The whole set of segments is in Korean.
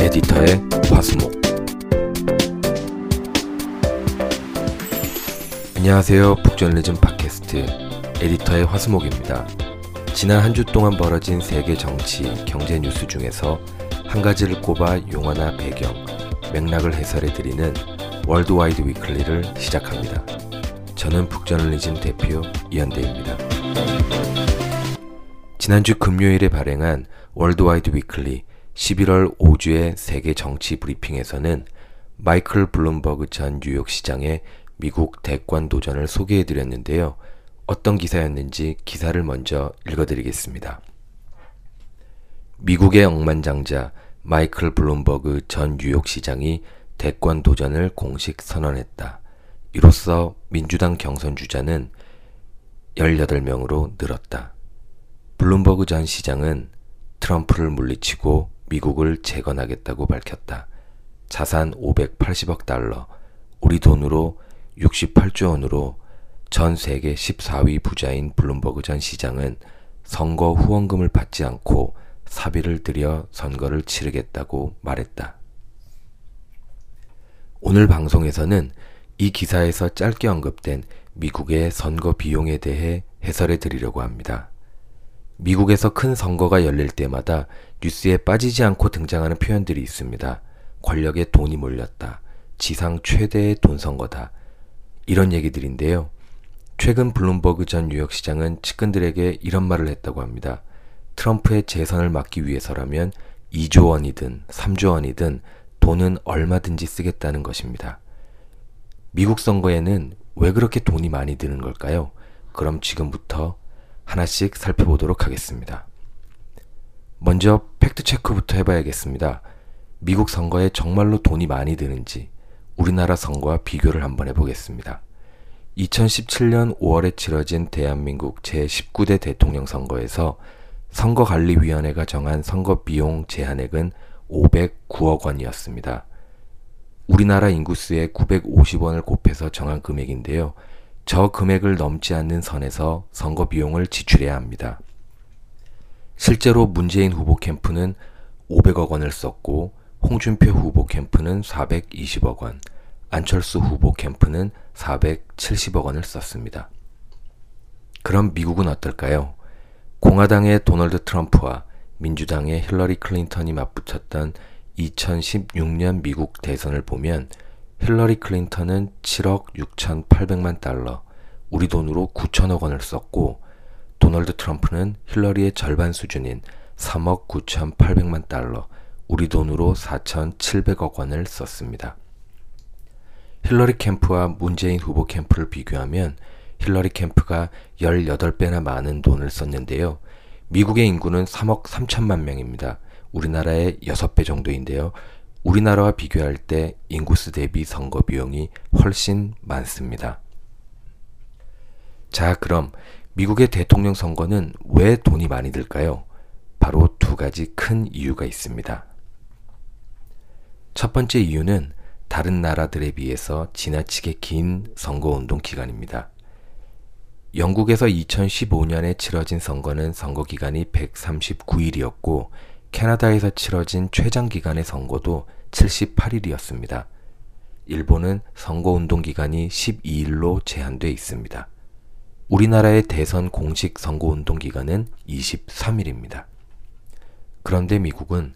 에디터의 화수목 안녕하세요. 북저널리즘 팟캐스트 에디터의 화수목입니다. 지난 한 주 동안 벌어진 세계 정치, 경제 뉴스 중에서 한 가지를 꼽아 용어나 배경, 맥락을 해설해 드리는 Worldwide Weekly를 시작합니다. 저는 북저널리즘 대표 이연대입니다. 지난주 금요일에 발행한 Worldwide Weekly 11월 5주의 세계 정치 브리핑에서는 마이클 블룸버그 전 뉴욕 시장의 미국 대권 도전을 소개해 드렸는데요. 어떤 기사였는지 기사를 먼저 읽어드리겠습니다. 미국의 억만장자 마이클 블룸버그 전 뉴욕 시장이 대권 도전을 공식 선언했다. 이로써 민주당 경선 주자는 18명으로 늘었다. 블룸버그 전 시장은 트럼프를 물리치고 미국을 재건하겠다고 밝혔다. 자산 580억 달러, 우리 돈으로 68조 원으로 전 세계 14위 부자인 블룸버그 전 시장은 선거 후원금을 받지 않고 사비를 들여 선거를 치르겠다고 말했다. 오늘 방송에서는 이 기사에서 짧게 언급된 미국의 선거 비용에 대해 해설해 드리려고 합니다. 미국에서 큰 선거가 열릴 때마다 뉴스에 빠지지 않고 등장하는 표현들이 있습니다. 권력에 돈이 몰렸다. 지상 최대의 돈 선거다. 이런 얘기들인데요. 최근 블룸버그 전 뉴욕 시장은 측근들에게 이런 말을 했다고 합니다. 트럼프의 재선을 막기 위해서라면 2조 원이든 3조 원이든 돈은 얼마든지 쓰겠다는 것입니다. 미국 선거에는 왜 그렇게 돈이 많이 드는 걸까요? 그럼 지금부터 하나씩 살펴보도록 하겠습니다. 먼저 팩트체크부터 해봐야겠습니다. 미국 선거에 정말로 돈이 많이 드는지 우리나라 선거와 비교를 한번 해보겠습니다. 2017년 5월에 치러진 대한민국 제19대 대통령 선거에서 선거관리위원회가 정한 선거 비용 제한액은 509억 원이었습니다. 우리나라 인구수의 950원을 곱해서 정한 금액인데요. 저 금액을 넘지 않는 선에서 선거 비용을 지출해야 합니다. 실제로 문재인 후보 캠프는 500억 원을 썼고 홍준표 후보 캠프는 420억 원, 안철수 후보 캠프는 470억 원을 썼습니다. 그럼 미국은 어떨까요? 공화당의 도널드 트럼프와 민주당의 힐러리 클린턴이 맞붙었던 2016년 미국 대선을 보면 힐러리 클린턴은 7억 6,800만 달러, 우리 돈으로 9천억 원을 썼고 도널드 트럼프는 힐러리의 절반 수준인 3억 9,800만 달러, 우리 돈으로 4,700억 원을 썼습니다. 힐러리 캠프와 문재인 후보 캠프를 비교하면 힐러리 캠프가 18배나 많은 돈을 썼는데요. 미국의 인구는 3억 3천만 명입니다. 우리나라의 6배 정도인데요. 우리나라와 비교할 때 인구수 대비 선거 비용이 훨씬 많습니다. 자, 그럼 미국의 대통령 선거는 왜 돈이 많이 들까요? 바로 두 가지 큰 이유가 있습니다. 첫 번째 이유는 다른 나라들에 비해서 지나치게 긴 선거운동 기간입니다. 영국에서 2015년에 치러진 선거는 선거 기간이 139일이었고 캐나다에서 치러진 최장 기간의 선거도 78일이었습니다. 일본은 선거운동 기간이 12일로 제한돼 있습니다. 우리나라의 대선 공식 선거운동 기간은 23일입니다. 그런데 미국은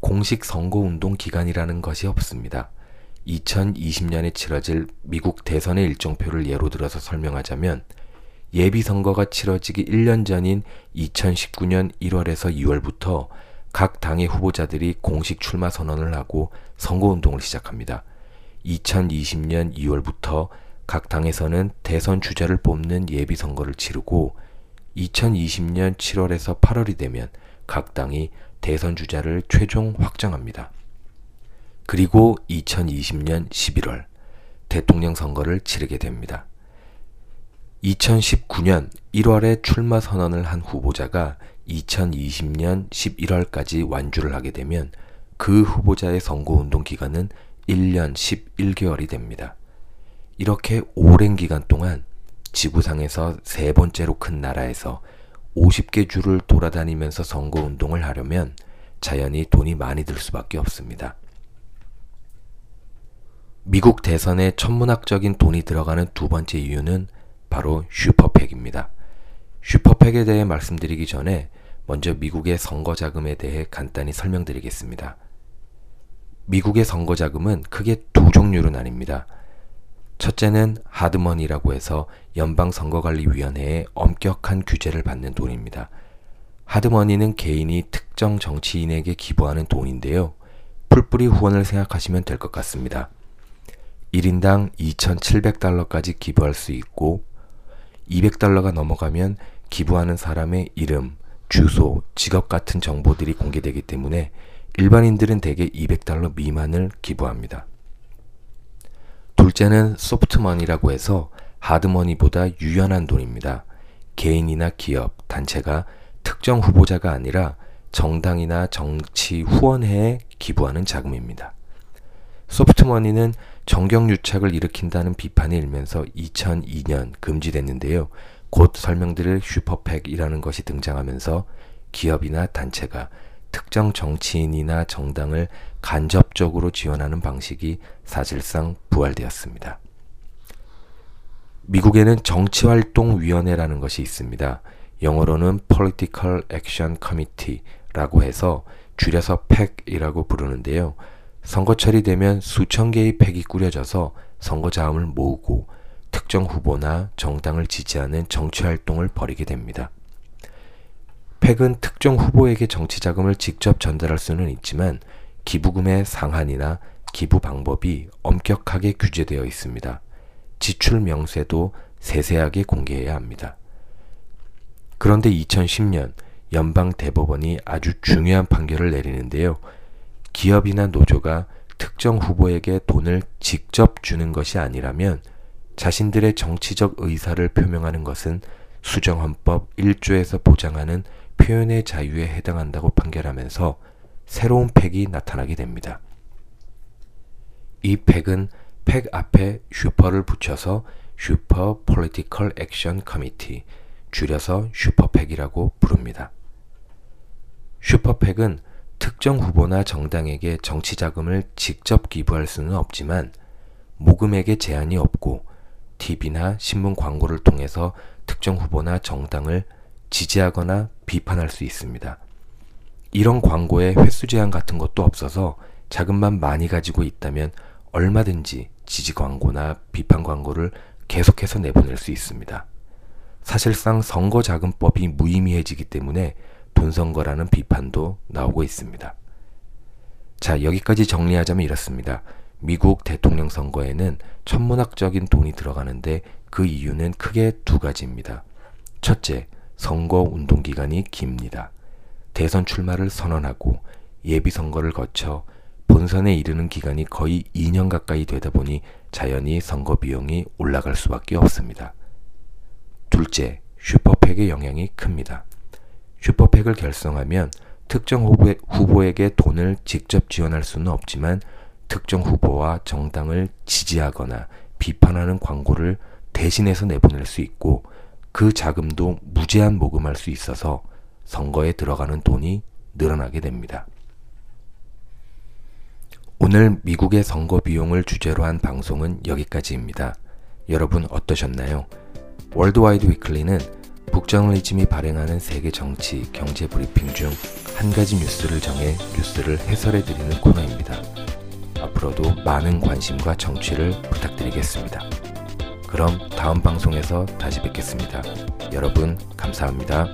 공식 선거운동 기간이라는 것이 없습니다. 2020년에 치러질 미국 대선의 일정표를 예로 들어서 설명하자면 예비선거가 치러지기 1년 전인 2019년 1월에서 2월부터 각 당의 후보자들이 공식 출마 선언을 하고 선거운동을 시작합니다. 2020년 2월부터 각 당에서는 대선 주자를 뽑는 예비선거를 치르고 2020년 7월에서 8월이 되면 각 당이 대선 주자를 최종 확정합니다. 그리고 2020년 11월 대통령 선거를 치르게 됩니다. 2019년 1월에 출마 선언을 한 후보자가 2020년 11월까지 완주를 하게 되면 그 후보자의 선거운동 기간은 1년 11개월이 됩니다. 이렇게 오랜 기간 동안 지구상에서 세 번째로 큰 나라에서 50개 주를 돌아다니면서 선거운동을 하려면 자연히 돈이 많이 들 수밖에 없습니다. 미국 대선에 천문학적인 돈이 들어가는 두 번째 이유는 바로 슈퍼팩입니다. 슈퍼팩에 대해 말씀드리기 전에 먼저 미국의 선거 자금에 대해 간단히 설명드리겠습니다. 미국의 선거 자금은 크게 두 종류로 나뉩니다. 첫째는 하드머니라고 해서 연방선거관리위원회의 엄격한 규제를 받는 돈입니다. 하드머니는 개인이 특정 정치인에게 기부하는 돈인데요. 풀뿌리 후원을 생각하시면 될 것 같습니다. 1인당 2,700달러까지 기부할 수 있고 200달러가 넘어가면 기부하는 사람의 이름, 주소, 직업 같은 정보들이 공개되기 때문에 일반인들은 대개 200달러 미만을 기부합니다. 둘째는 소프트머니라고 해서 하드머니보다 유연한 돈입니다. 개인이나 기업, 단체가 특정 후보자가 아니라 정당이나 정치 후원회에 기부하는 자금입니다. 소프트머니는 정경유착을 일으킨다는 비판이 일면서 2002년 금지됐는데요. 곧 설명드릴 슈퍼팩이라는 것이 등장하면서 기업이나 단체가 특정 정치인이나 정당을 간접적으로 지원하는 방식이 사실상 부활되었습니다. 미국에는 정치활동위원회라는 것이 있습니다. 영어로는 Political Action Committee라고 해서 줄여서 팩이라고 부르는데요. 선거철이 되면 수천 개의 팩이 꾸려져서 선거 자금을 모으고 특정 후보나 정당을 지지하는 정치 활동을 벌이게 됩니다. 팩은 특정 후보에게 정치 자금을 직접 전달할 수는 있지만 기부금의 상한이나 기부 방법이 엄격하게 규제되어 있습니다. 지출 명세도 세세하게 공개해야 합니다. 그런데 2010년 연방 대법원이 아주 중요한 판결을 내리는데요. 기업이나 노조가 특정 후보에게 돈을 직접 주는 것이 아니라면 자신들의 정치적 의사를 표명하는 것은 수정헌법 1조에서 보장하는 표현의 자유에 해당한다고 판결하면서 새로운 PAC이 나타나게 됩니다. 이 PAC은 PAC 앞에 super를 붙여서 Super Political Action Committee 줄여서 슈퍼팩이라고 부릅니다. 슈퍼팩은 특정 후보나 정당에게 정치 자금을 직접 기부할 수는 없지만 모금액에 제한이 없고 TV나 신문 광고를 통해서 특정 후보나 정당을 지지하거나 비판할 수 있습니다. 이런 광고에 횟수 제한 같은 것도 없어서 자금만 많이 가지고 있다면 얼마든지 지지 광고나 비판 광고를 계속해서 내보낼 수 있습니다. 사실상 선거자금법이 무의미해지기 때문에 돈선거라는 비판도 나오고 있습니다. 자, 여기까지 정리하자면 이렇습니다. 미국 대통령 선거에는 천문학적인 돈이 들어가는데 그 이유는 크게 두 가지입니다. 첫째, 선거 운동 기간이 깁니다. 대선 출마를 선언하고 예비 선거를 거쳐 본선에 이르는 기간이 거의 2년 가까이 되다 보니 자연히 선거 비용이 올라갈 수밖에 없습니다. 둘째, 슈퍼팩의 영향이 큽니다. 슈퍼팩을 결성하면 특정 후보에, 게 돈을 직접 지원할 수는 없지만 특정 후보와 정당을 지지하거나 비판하는 광고를 대신해서 내보낼 수 있고 그 자금도 무제한 모금할 수 있어서 선거에 들어가는 돈이 늘어나게 됩니다. 오늘 미국의 선거 비용을 주제로 한 방송은 여기까지입니다. 여러분 어떠셨나요? Worldwide Weekly는 북저널리즘이 발행하는 세계 정치, 경제 브리핑 중 한 가지 뉴스를 정해 뉴스를 해설해 드리는 코너입니다. 앞으로도 많은 관심과 청취를 부탁드리겠습니다. 그럼 다음 방송에서 다시 뵙겠습니다. 여러분, 감사합니다.